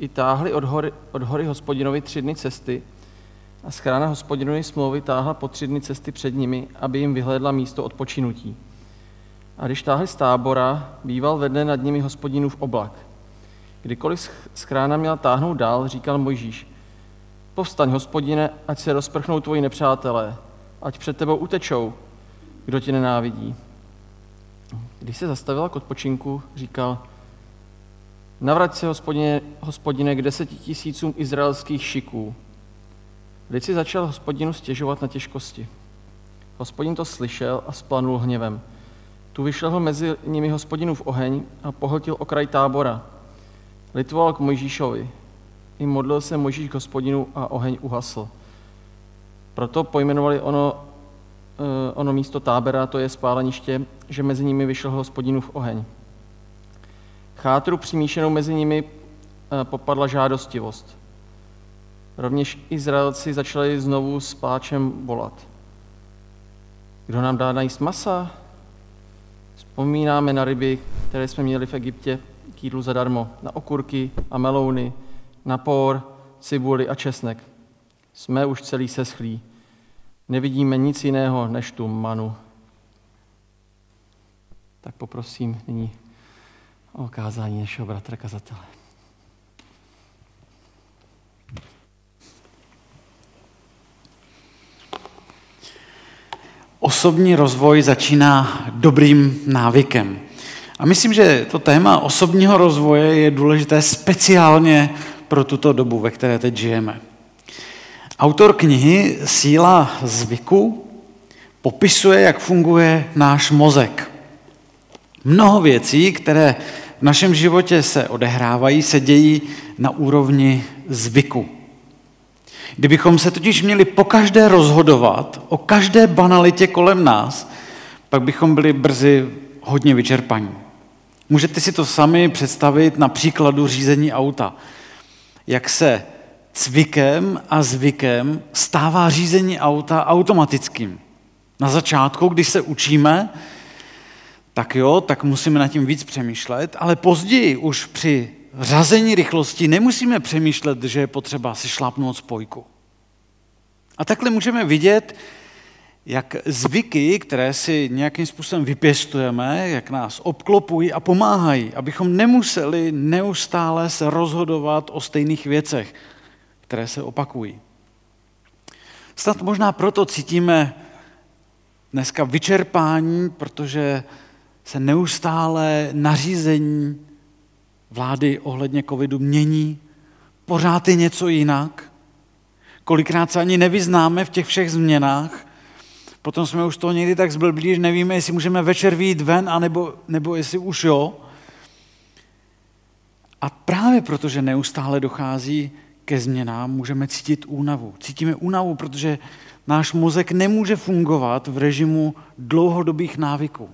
i táhli od hory, od hory hospodinovi tři dny cesty a schrána hospodinovy smlouvy táhla po tři dny cesty před nimi, aby jim vyhledla místo odpočinutí. A když táhli z tábora, býval vedle nad nimi hospodinův oblak. Kdykoliv schrána měla táhnout dál, říkal Mojžíš, povstaň, hospodine, ať se rozprchnou tvoji nepřátelé, ať před tebou utečou, kdo tě nenávidí. Když se zastavila k odpočinku, říkal, navrať se, hospodine, hospodine, k deseti tisícům izraelských šiků. Lid si začal hospodinu stěžovat na těžkosti. Hospodin to slyšel a splanul hněvem. Tu vyšlehl mezi nimi hospodinův oheň a pohltil okraj tábora. Litoval k Mojžíšovi. I modlil se Mojžíš k hospodinu a oheň uhasl. Proto pojmenovali ono, eh, ono místo tábora, to je spáleniště, že mezi nimi vyšel hospodinův oheň. Chátru přimíšenou mezi nimi eh, popadla žádostivost. Rovněž Izraelci začali znovu s pláčem volat. Kdo nám dá najíst masa? Vzpomínáme na ryby, které jsme měli v Egyptě k jídlu zadarmo, na okurky a melouny, na por, cibuli a česnek. Jsme už celý seschlí. Nevidíme nic jiného než tu manu. Tak poprosím nyní o kázání našeho bratra kazatele. Osobní rozvoj začíná dobrým návykem. A myslím, že to téma osobního rozvoje je důležité speciálně pro tuto dobu, ve které teď žijeme. Autor knihy Síla zvyku popisuje, jak funguje náš mozek. Mnoho věcí, které v našem životě se odehrávají, se dějí na úrovni zvyku. Kdybychom se totiž měli po každé rozhodovat o každé banalitě kolem nás, pak bychom byli brzy hodně vyčerpaní. Můžete si to sami představit na příkladu řízení auta. Jak se cvikem a zvykem stává řízení auta automatickým. Na začátku, když se učíme, tak jo, tak musíme nad tím víc přemýšlet, ale později už při řazení rychlosti nemusíme přemýšlet, že je potřeba si šlápnout spojku. A takhle můžeme vidět, jak zvyky, které si nějakým způsobem vypěstujeme, jak nás obklopují a pomáhají, abychom nemuseli neustále se rozhodovat o stejných věcech, které se opakují. Snad možná proto cítíme dneska vyčerpání, protože se neustále nařízení vlády ohledně covidu mění, pořád je něco jinak. Kolikrát se ani nevyznáme v těch všech změnách, potom jsme už to někdy tak zblblí, že nevíme, jestli můžeme večer vyjít ven, anebo, nebo jestli už jo. A právě protože neustále dochází ke změnám, můžeme cítit únavu. Cítíme únavu, protože náš mozek nemůže fungovat v režimu dlouhodobých návyků.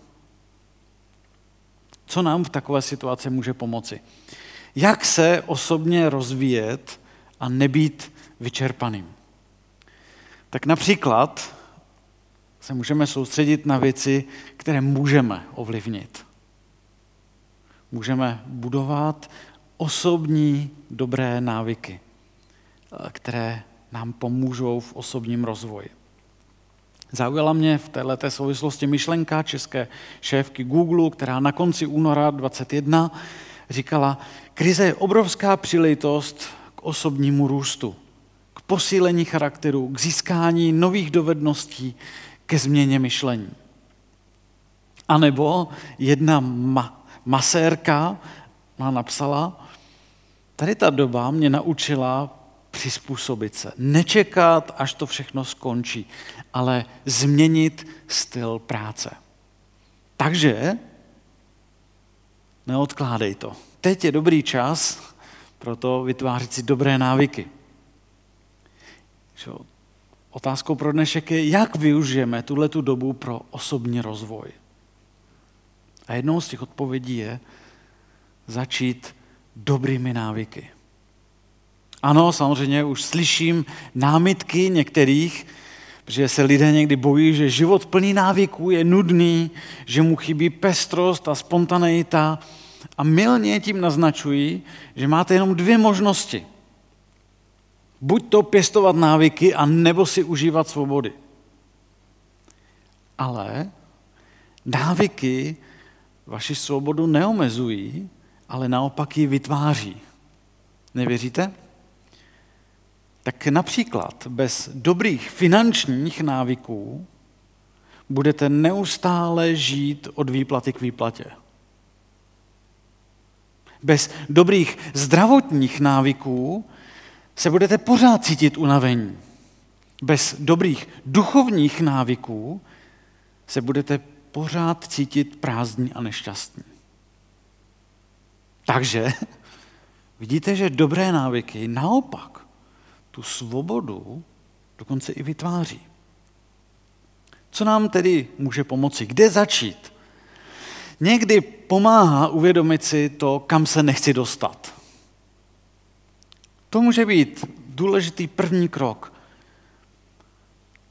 Co nám v takové situaci může pomoci? Jak se osobně rozvíjet a nebýt vyčerpaným? Tak například se můžeme soustředit na věci, které můžeme ovlivnit. Můžeme budovat osobní dobré návyky, které nám pomůžou v osobním rozvoji. Zaujala mě v této souvislosti myšlenka české šéfky Google, která na konci února 2021 říkala, krize je obrovská příležitost k osobnímu růstu, k posílení charakteru, k získání nových dovedností, ke změně myšlení. A nebo jedna ma- masérka má napsala, tady ta doba mě naučila přizpůsobit se. Nečekat, až to všechno skončí, ale změnit styl práce. Takže neodkládej to. Teď je dobrý čas pro to vytvářet si dobré návyky. Otázkou pro dnešek je, jak využijeme tuhle tu dobu pro osobní rozvoj. A jednou z těch odpovědí je začít dobrými návyky. Ano, samozřejmě už slyším námitky některých, že se lidé někdy bojí, že život plný návyků je nudný, že mu chybí pestrost a spontaneita a milně tím naznačují, že máte jenom dvě možnosti. Buď to pěstovat návyky, a nebo si užívat svobody. Ale návyky vaši svobodu neomezují, ale naopak ji vytváří. Nevěříte? Tak například bez dobrých finančních návyků budete neustále žít od výplaty k výplatě. Bez dobrých zdravotních návyků se budete pořád cítit unavení. Bez dobrých duchovních návyků se budete pořád cítit prázdní a nešťastní. Takže vidíte, že dobré návyky naopak tu svobodu dokonce i vytváří. Co nám tedy může pomoci? Kde začít? Někdy pomáhá uvědomit si to, kam se nechci dostat. To může být důležitý první krok.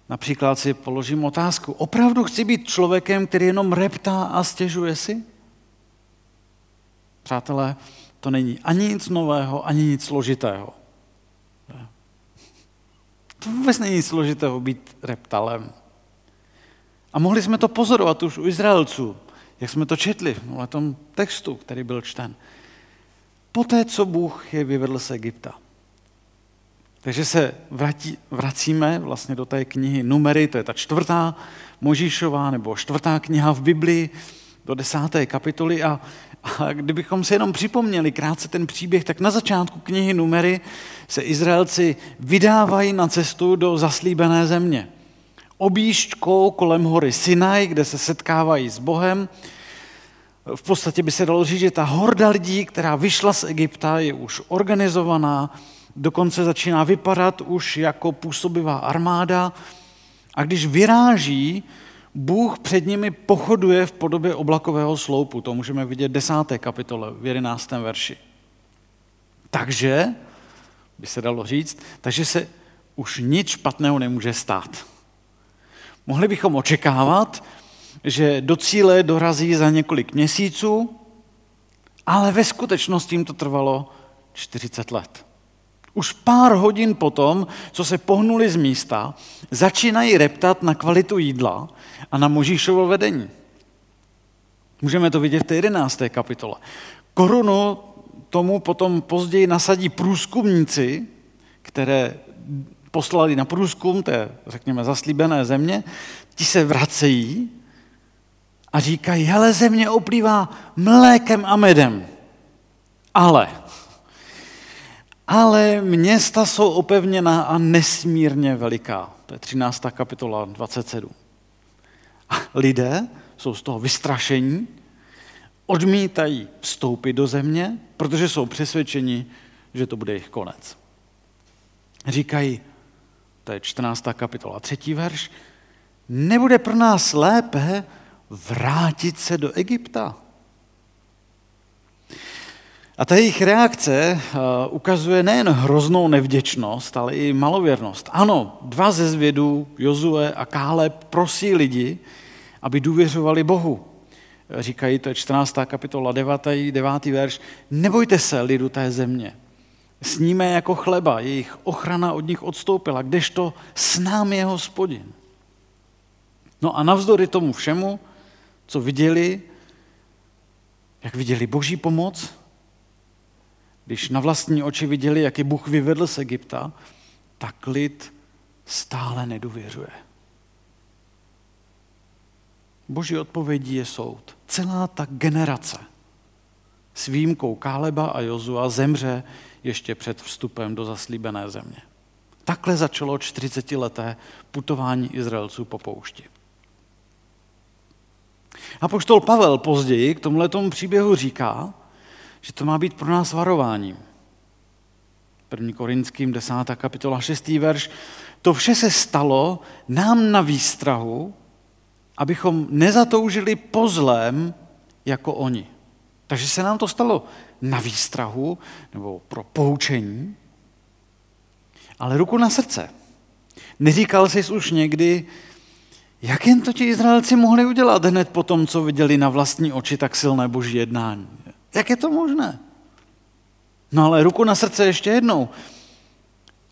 Například si položím otázku, opravdu chci být člověkem, který jenom reptá a stěžuje si? Přátelé, to není ani nic nového, ani nic složitého. To vůbec není složitého být reptalem. A mohli jsme to pozorovat už u Izraelců, jak jsme to četli v tom textu, který byl čten. Poté, co Bůh je vyvedl z Egypta. Takže se vrátí, vracíme vlastně do té knihy Numery, to je ta čtvrtá Možíšová nebo čtvrtá kniha v Biblii, do desáté kapitoly a, a kdybychom si jenom připomněli krátce ten příběh, tak na začátku knihy Numery se Izraelci vydávají na cestu do zaslíbené země. Objížďkou kolem hory Sinai, kde se setkávají s Bohem. V podstatě by se dalo říct, že ta horda lidí, která vyšla z Egypta, je už organizovaná, dokonce začíná vypadat už jako působivá armáda. A když vyráží, Bůh před nimi pochoduje v podobě oblakového sloupu. To můžeme vidět v desáté kapitole, v jedenáctém verši. Takže, by se dalo říct, takže se už nic špatného nemůže stát. Mohli bychom očekávat, že do cíle dorazí za několik měsíců, ale ve skutečnosti jim to trvalo 40 let. Už pár hodin potom, co se pohnuli z místa, začínají reptat na kvalitu jídla a na Možíšovo vedení. Můžeme to vidět v té 11. kapitole. Korunu tomu potom později nasadí průzkumníci, které poslali na průzkum té, řekněme, zaslíbené země, ti se vracejí a říkají, hele, země oplývá mlékem a medem. Ale ale města jsou opevněná a nesmírně veliká. To je 13. kapitola 27. A lidé jsou z toho vystrašení, odmítají vstoupit do země, protože jsou přesvědčeni, že to bude jejich konec. Říkají, to je 14. kapitola, třetí verš, nebude pro nás lépe vrátit se do Egypta. A ta jejich reakce eh, ukazuje nejen hroznou nevděčnost, ale i malověrnost. Ano, dva ze zvědů, Jozue a Kále, prosí lidi, aby důvěřovali Bohu. Říkají, to je 14. kapitola, 9. 9. verš, nebojte se lidu té země. Sníme jako chleba, jejich ochrana od nich odstoupila, kdežto s námi je hospodin. No a navzdory tomu všemu, co viděli, jak viděli boží pomoc, když na vlastní oči viděli, jak je Bůh vyvedl z Egypta, tak lid stále nedůvěřuje. Boží odpovědí je soud. Celá ta generace s výjimkou Káleba a Jozua zemře ještě před vstupem do zaslíbené země. Takhle začalo 40-leté putování Izraelců po poušti. A poštol Pavel později k tomuhle příběhu říká, že to má být pro nás varováním. 1. Korinským 10. kapitola 6. verš. To vše se stalo nám na výstrahu, abychom nezatoužili po zlém jako oni. Takže se nám to stalo na výstrahu nebo pro poučení, ale ruku na srdce. Neříkal jsi už někdy, jak jen to ti Izraelci mohli udělat hned po tom, co viděli na vlastní oči tak silné boží jednání. Jak je to možné? No ale ruku na srdce ještě jednou.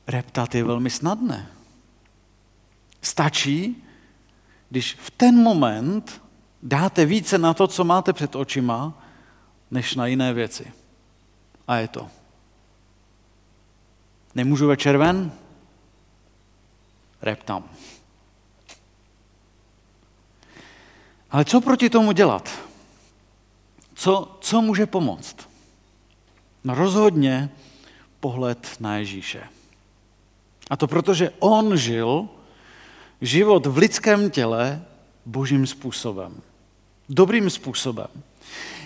Reptat je velmi snadné. Stačí, když v ten moment dáte více na to, co máte před očima, než na jiné věci. A je to. Nemůžu večer ven? Reptám. Ale co proti tomu dělat? Co, co může pomoct? No rozhodně pohled na Ježíše. A to proto, že on žil život v lidském těle božím způsobem. Dobrým způsobem.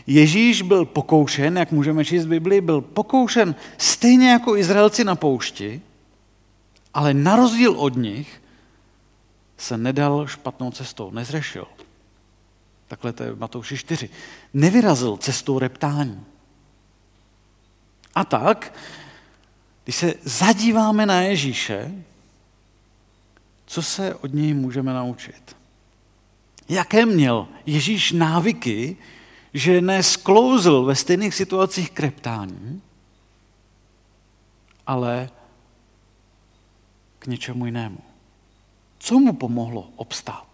Ježíš byl pokoušen, jak můžeme číst v Biblii, byl pokoušen stejně jako Izraelci na poušti, ale na rozdíl od nich se nedal špatnou cestou, nezřešil. Takhle to je v Matouši 4. Nevyrazil cestou reptání. A tak, když se zadíváme na Ježíše, co se od něj můžeme naučit? Jaké měl Ježíš návyky, že nesklouzl ve stejných situacích k reptání, ale k něčemu jinému. Co mu pomohlo obstát?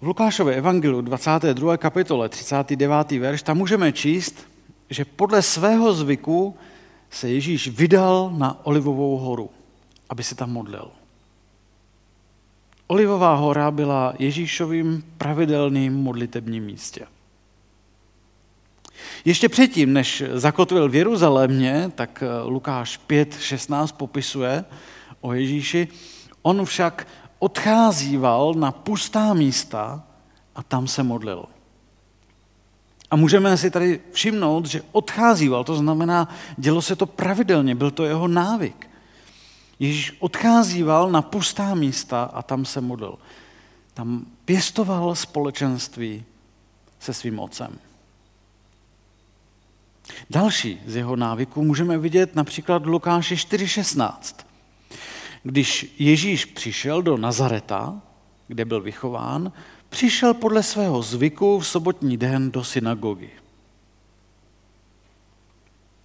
V Lukášově evangeliu 22. kapitole 39. verš, tam můžeme číst, že podle svého zvyku se Ježíš vydal na Olivovou horu, aby se tam modlil. Olivová hora byla Ježíšovým pravidelným modlitebním místě. Ještě předtím, než zakotvil v Jeruzalémě, tak Lukáš 5.16 popisuje o Ježíši, on však odcházíval na pustá místa a tam se modlil. A můžeme si tady všimnout, že odcházíval, to znamená, dělo se to pravidelně, byl to jeho návyk. Ježíš odcházíval na pustá místa a tam se modlil. Tam pěstoval společenství se svým otcem. Další z jeho návyků můžeme vidět například v Lukáši 4.16. Když Ježíš přišel do Nazareta, kde byl vychován, přišel podle svého zvyku v sobotní den do synagogy.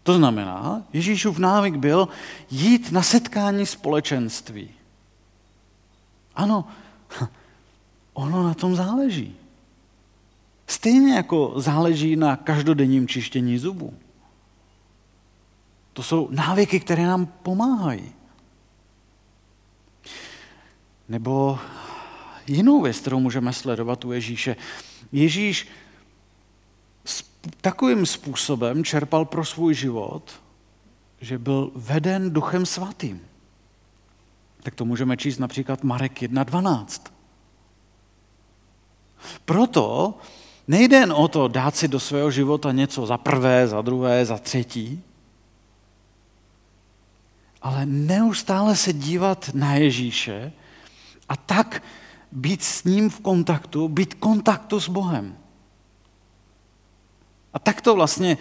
To znamená, Ježíšův návyk byl jít na setkání společenství. Ano, ono na tom záleží. Stejně jako záleží na každodenním čištění zubů. To jsou návyky, které nám pomáhají. Nebo jinou věc, kterou můžeme sledovat u Ježíše. Ježíš takovým způsobem čerpal pro svůj život, že byl veden duchem svatým. Tak to můžeme číst například Marek 1.12. Proto nejde jen o to dát si do svého života něco za prvé, za druhé, za třetí, ale neustále se dívat na Ježíše a tak být s ním v kontaktu, být kontaktu s Bohem. A tak to vlastně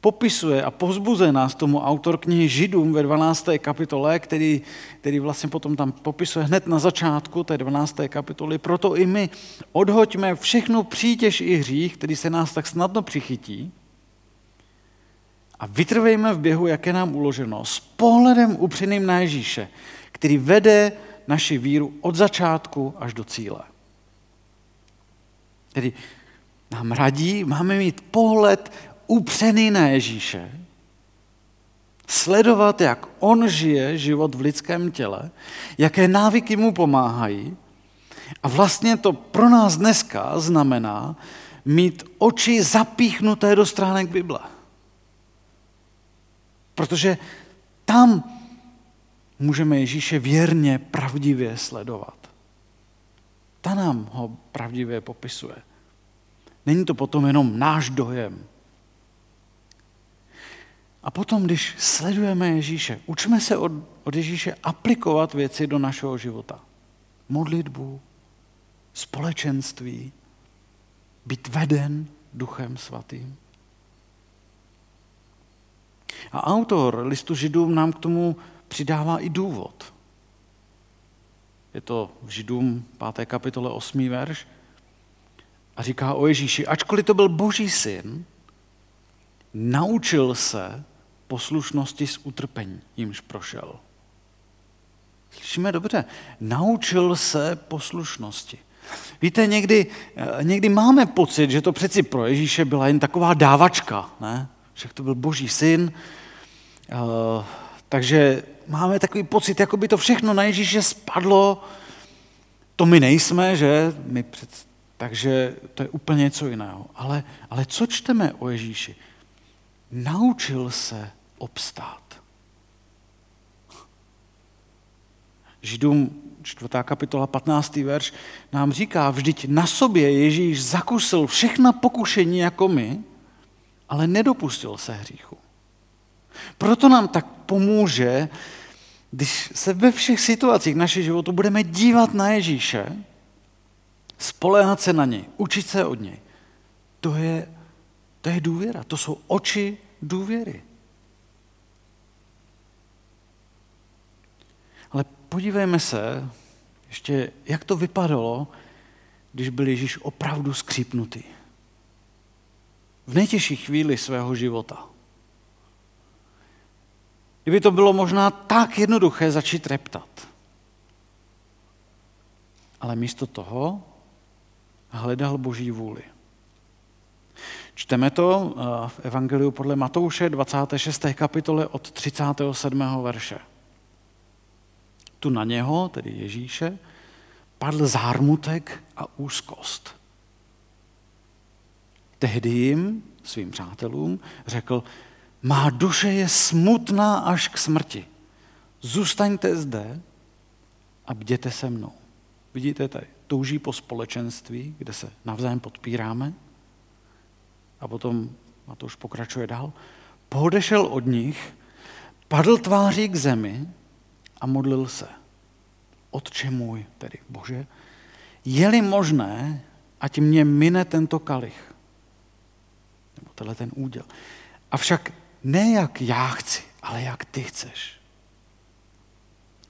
popisuje a pozbuzuje nás tomu autor knihy Židům ve 12. kapitole, který, který vlastně potom tam popisuje hned na začátku té 12. kapitoly. Proto i my odhoďme všechno přítěž i hřích, který se nás tak snadno přichytí a vytrvejme v běhu, jak je nám uloženo, s pohledem upřeným na Ježíše, který vede naši víru od začátku až do cíle. Tedy nám radí, máme mít pohled upřený na Ježíše, sledovat, jak on žije život v lidském těle, jaké návyky mu pomáhají. A vlastně to pro nás dneska znamená mít oči zapíchnuté do stránek Bible. Protože tam můžeme Ježíše věrně, pravdivě sledovat. Ta nám ho pravdivě popisuje. Není to potom jenom náš dojem. A potom, když sledujeme Ježíše, učme se od, od Ježíše aplikovat věci do našeho života. Modlitbu, společenství, být veden Duchem Svatým. A autor listu Židům nám k tomu přidává i důvod. Je to v Židům 5. kapitole 8. verš. A říká o Ježíši, ačkoliv to byl boží syn, naučil se poslušnosti s utrpení, jimž prošel. Slyšíme dobře, naučil se poslušnosti. Víte, někdy, eh, někdy máme pocit, že to přeci pro Ježíše byla jen taková dávačka, ne? že to byl boží syn, uh, takže máme takový pocit, jako by to všechno na Ježíše spadlo. To my nejsme, že? My před... Takže to je úplně něco jiného. Ale, ale co čteme o Ježíši? Naučil se obstát. Židům 4. kapitola 15. verš nám říká, vždyť na sobě Ježíš zakusil všechna pokušení jako my, ale nedopustil se hříchu. Proto nám tak pomůže, když se ve všech situacích našeho životu budeme dívat na Ježíše, spolehat se na něj, učit se od něj. To je, to je důvěra, to jsou oči důvěry. Ale podívejme se ještě, jak to vypadalo, když byl Ježíš opravdu skřípnutý. V nejtěžší chvíli svého života. Kdyby to bylo možná tak jednoduché začít reptat. Ale místo toho hledal Boží vůli. Čteme to eh, v Evangeliu podle Matouše 26. kapitole od 37. verše. Tu na něho, tedy Ježíše, padl zármutek a úzkost. Tehdy jim, svým přátelům, řekl, má duše je smutná až k smrti. Zůstaňte zde a bděte se mnou. Vidíte tady, touží po společenství, kde se navzájem podpíráme. A potom, a to už pokračuje dál, pohodešel od nich, padl tváří k zemi a modlil se. Otče můj, tedy Bože, je-li možné, ať mě mine tento kalich, nebo tenhle ten úděl. Avšak ne jak já chci, ale jak ty chceš.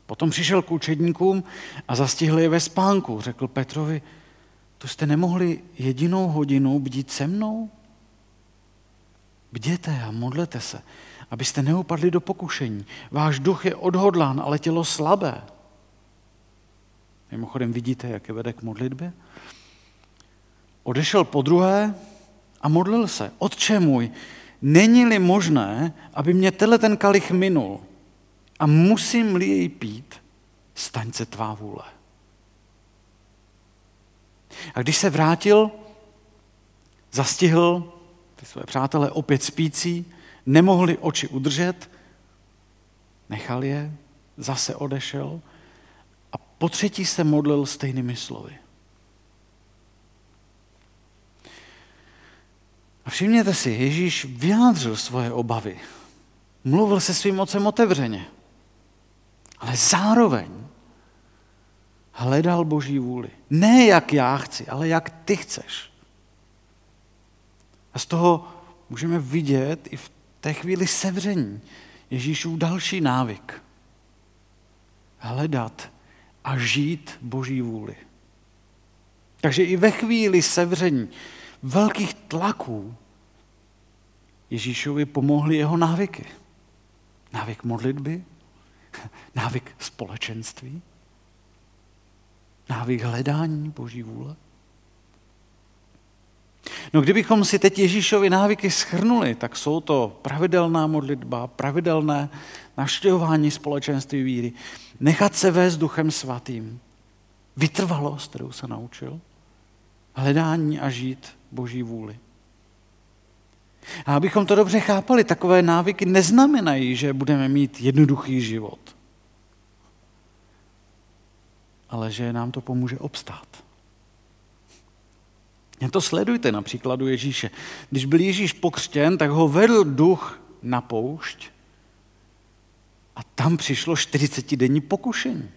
Potom přišel k učedníkům a zastihl je ve spánku. Řekl Petrovi, to jste nemohli jedinou hodinu bdít se mnou? Bděte a modlete se, abyste neupadli do pokušení. Váš duch je odhodlán, ale tělo slabé. Mimochodem vidíte, jak je vede k modlitbě? Odešel po druhé a modlil se. Otče můj, není-li možné, aby mě tenhle ten kalich minul a musím-li jej pít, staň se tvá vůle. A když se vrátil, zastihl ty své přátelé opět spící, nemohli oči udržet, nechal je, zase odešel a po třetí se modlil stejnými slovy. A všimněte si, Ježíš vyjádřil svoje obavy. Mluvil se svým mocem otevřeně. Ale zároveň hledal Boží vůli. Ne jak já chci, ale jak ty chceš. A z toho můžeme vidět i v té chvíli sevření Ježíšův další návyk. Hledat a žít Boží vůli. Takže i ve chvíli sevření velkých tlaků Ježíšovi pomohly jeho návyky. Návyk modlitby, návyk společenství, návyk hledání Boží vůle. No kdybychom si teď Ježíšovi návyky schrnuli, tak jsou to pravidelná modlitba, pravidelné naštěvování společenství víry, nechat se vést duchem svatým, vytrvalost, kterou se naučil, hledání a žít Boží vůli. A abychom to dobře chápali, takové návyky neznamenají, že budeme mít jednoduchý život, ale že nám to pomůže obstát. Jen to sledujte na příkladu Ježíše. Když byl Ježíš pokřtěn, tak ho vedl duch na poušť a tam přišlo 40-denní pokušení.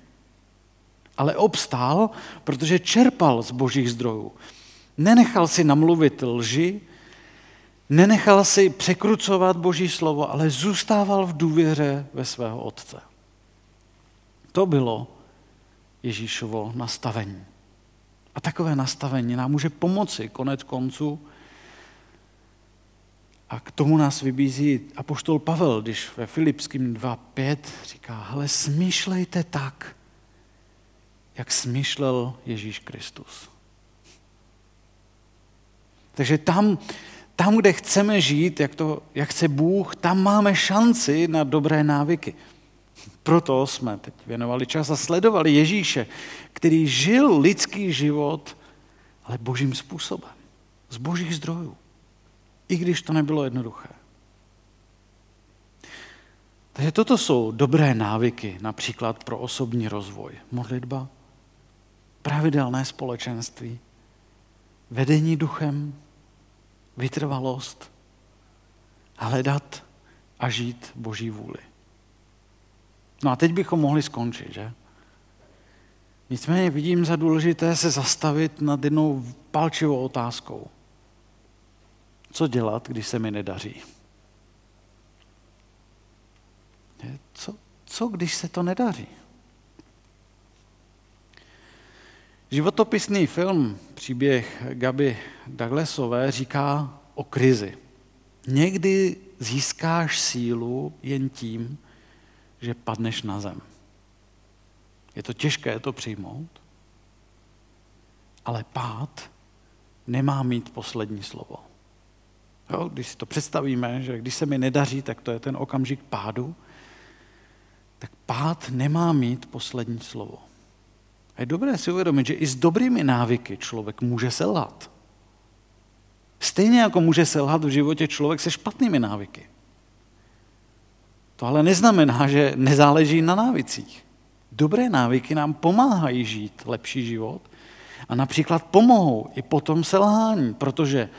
Ale obstál, protože čerpal z božích zdrojů. Nenechal si namluvit lži, nenechal si překrucovat boží slovo, ale zůstával v důvěře ve svého otce. To bylo Ježíšovo nastavení. A takové nastavení nám může pomoci konec konců. A k tomu nás vybízí apoštol Pavel, když ve Filipským 2.5 říká, hele, smýšlejte tak, jak smýšlel Ježíš Kristus. Takže tam, tam, kde chceme žít, jak, to, jak chce Bůh, tam máme šanci na dobré návyky. Proto jsme teď věnovali čas a sledovali Ježíše, který žil lidský život, ale božím způsobem, z božích zdrojů. I když to nebylo jednoduché. Takže toto jsou dobré návyky, například pro osobní rozvoj. Modlitba, pravidelné společenství, vedení duchem, vytrvalost, hledat a žít Boží vůli. No a teď bychom mohli skončit, že? Nicméně vidím za důležité se zastavit nad jednou palčivou otázkou. Co dělat, když se mi nedaří? Co, co když se to nedaří? Životopisný film, příběh Gaby Douglasové, říká o krizi. Někdy získáš sílu jen tím, že padneš na zem. Je to těžké to přijmout, ale pád nemá mít poslední slovo. Jo, když si to představíme, že když se mi nedaří, tak to je ten okamžik pádu, tak pád nemá mít poslední slovo. A je dobré si uvědomit, že i s dobrými návyky člověk může selhat. Stejně jako může selhat v životě člověk se špatnými návyky. To ale neznamená, že nezáleží na návicích. Dobré návyky nám pomáhají žít lepší život a například pomohou i po tom selhání, protože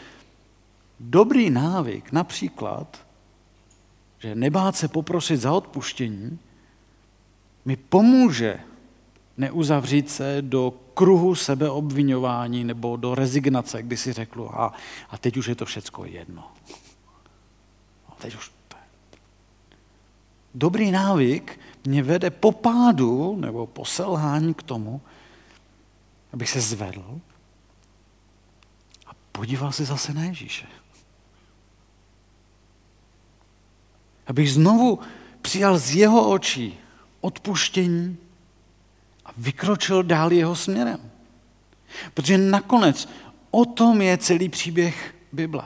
dobrý návyk, například, že nebát se poprosit za odpuštění, mi pomůže neuzavřít se do kruhu sebeobvinování nebo do rezignace, kdy si řeknu, a, a teď už je to všecko jedno. A teď už Dobrý návyk mě vede po pádu nebo po selhání k tomu, abych se zvedl a podíval se zase na Ježíše. Abych znovu přijal z jeho očí odpuštění vykročil dál jeho směrem. Protože nakonec o tom je celý příběh Bible,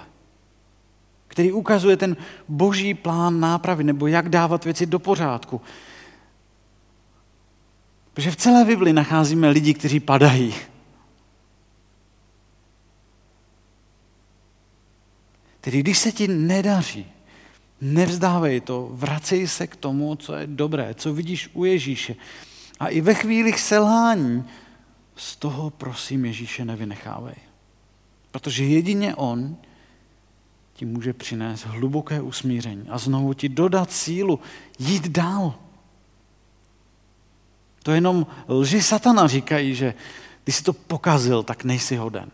který ukazuje ten boží plán nápravy, nebo jak dávat věci do pořádku. Protože v celé Bibli nacházíme lidi, kteří padají. Tedy když se ti nedaří, nevzdávej to, vracej se k tomu, co je dobré, co vidíš u Ježíše. A i ve chvílích selhání z toho prosím Ježíše nevynechávej. Protože jedině On ti může přinést hluboké usmíření a znovu ti dodat sílu jít dál. To jenom lži satana říkají, že když jsi to pokazil, tak nejsi hoden.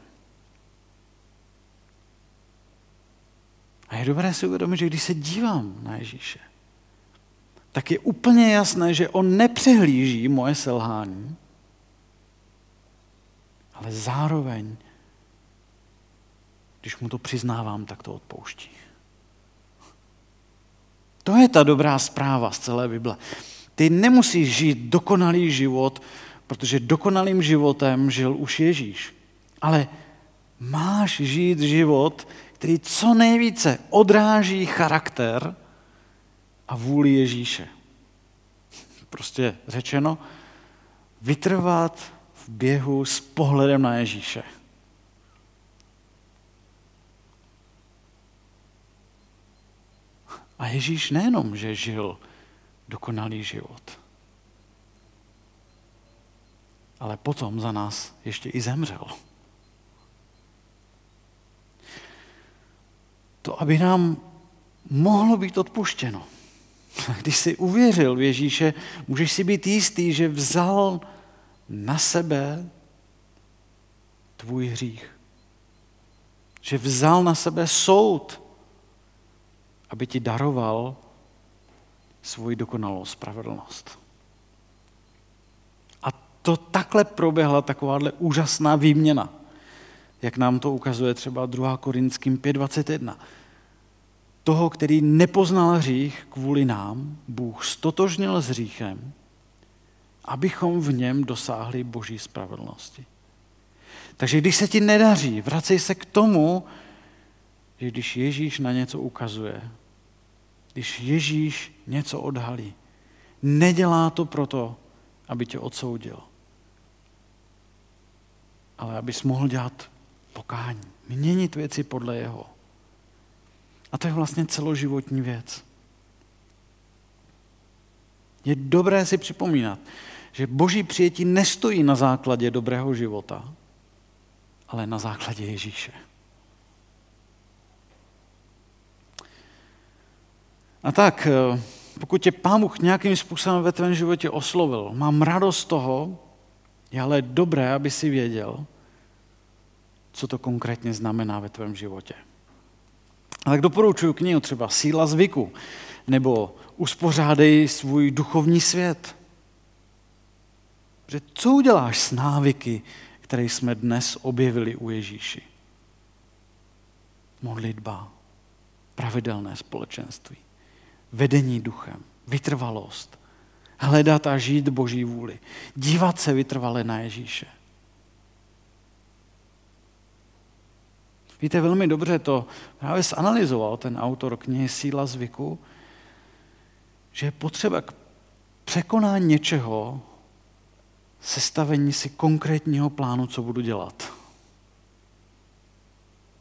A je dobré si uvědomit, že když se dívám na Ježíše, tak je úplně jasné, že on nepřehlíží moje selhání, ale zároveň, když mu to přiznávám, tak to odpouští. To je ta dobrá zpráva z celé Bible. Ty nemusíš žít dokonalý život, protože dokonalým životem žil už Ježíš. Ale máš žít život, který co nejvíce odráží charakter a vůli Ježíše. Prostě řečeno, vytrvat v běhu s pohledem na Ježíše. A Ježíš nejenom, že žil dokonalý život, ale potom za nás ještě i zemřel. To, aby nám mohlo být odpuštěno. Když jsi uvěřil v Ježíše, můžeš si být jistý, že vzal na sebe tvůj hřích. Že vzal na sebe soud, aby ti daroval svoji dokonalou spravedlnost. A to takhle proběhla takováhle úžasná výměna, jak nám to ukazuje třeba 2. Korinským 5.21. Toho, který nepoznal hřích kvůli nám, Bůh stotožnil s hříchem, abychom v něm dosáhli boží spravedlnosti. Takže když se ti nedaří, vracej se k tomu, že když Ježíš na něco ukazuje, když Ježíš něco odhalí, nedělá to proto, aby tě odsoudil, ale abys mohl dělat pokání, měnit věci podle jeho. A to je vlastně celoživotní věc. Je dobré si připomínat, že boží přijetí nestojí na základě dobrého života, ale na základě Ježíše. A tak, eh, pokud tě Pán Bůh nějakým způsobem ve tvém životě oslovil, mám radost toho, je ale dobré, aby si věděl, co to konkrétně znamená ve tvém životě. A tak doporučuji knihu třeba Síla zvyku, nebo Uspořádej svůj duchovní svět. Protože co uděláš s návyky, které jsme dnes objevili u Ježíši? Modlitba, pravidelné společenství, vedení duchem, vytrvalost, hledat a žít Boží vůli, dívat se vytrvale na Ježíše. Víte, velmi dobře to právě zanalizoval ten autor knihy Síla zvyku, že je potřeba k překonání něčeho sestavení si konkrétního plánu, co budu dělat.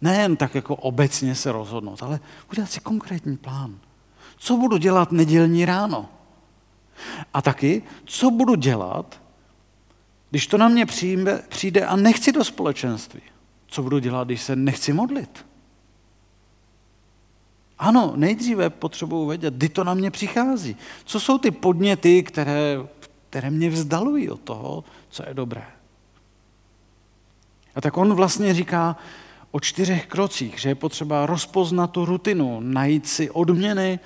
Nejen tak jako obecně se rozhodnout, ale udělat si konkrétní plán. Co budu dělat nedělní ráno? A taky, co budu dělat, když to na mě přijde, přijde a nechci do společenství? Co budu dělat, když se nechci modlit? Ano, nejdříve potřebuji vědět, kdy to na mě přichází. Co jsou ty podněty, které, které mě vzdalují od toho, co je dobré. A tak on vlastně říká o čtyřech krocích, že je potřeba rozpoznat tu rutinu, najít si odměny,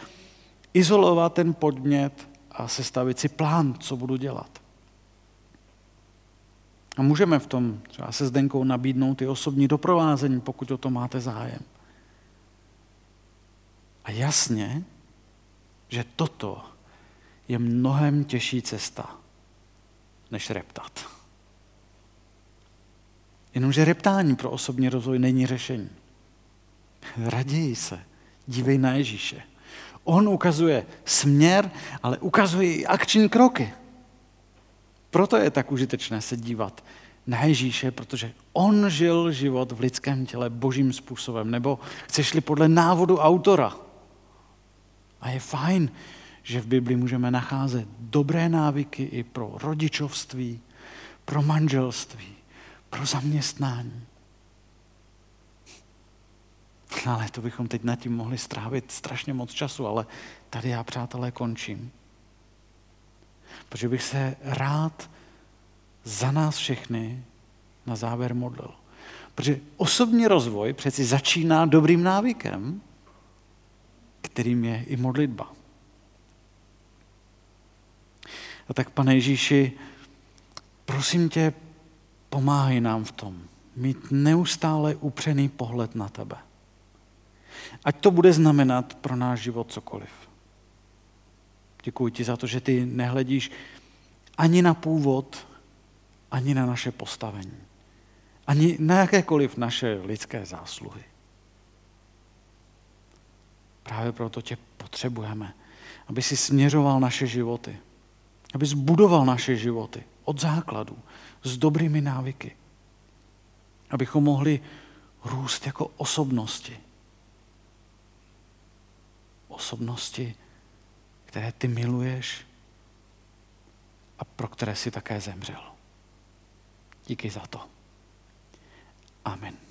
izolovat ten podmět a sestavit si plán, co budu dělat. A můžeme v tom třeba se Zdenkou nabídnout i osobní doprovázení, pokud o to máte zájem. A jasně, že toto je mnohem těžší cesta, než reptat. Jenomže reptání pro osobní rozvoj není řešení. Raději se, dívej na Ježíše. On ukazuje směr, ale ukazuje i akční kroky. Proto je tak užitečné se dívat na Ježíše, protože on žil život v lidském těle božím způsobem, nebo chceš-li podle návodu autora. A je fajn, že v Bibli můžeme nacházet dobré návyky i pro rodičovství, pro manželství, pro zaměstnání. Ale to bychom teď nad tím mohli strávit strašně moc času, ale tady já, přátelé, končím. Protože bych se rád za nás všechny na závěr modlil. Protože osobní rozvoj přeci začíná dobrým návykem, kterým je i modlitba. A tak, pane Ježíši, prosím tě, pomáhej nám v tom, mít neustále upřený pohled na tebe. Ať to bude znamenat pro náš život cokoliv. Děkuji ti za to, že ty nehledíš ani na původ, ani na naše postavení, ani na jakékoliv naše lidské zásluhy. Právě proto tě potřebujeme, aby si směřoval naše životy, aby zbudoval naše životy od základu s dobrými návyky, abychom mohli růst jako osobnosti. Osobnosti, které ty miluješ a pro které si také zemřel. Díky za to. Amen.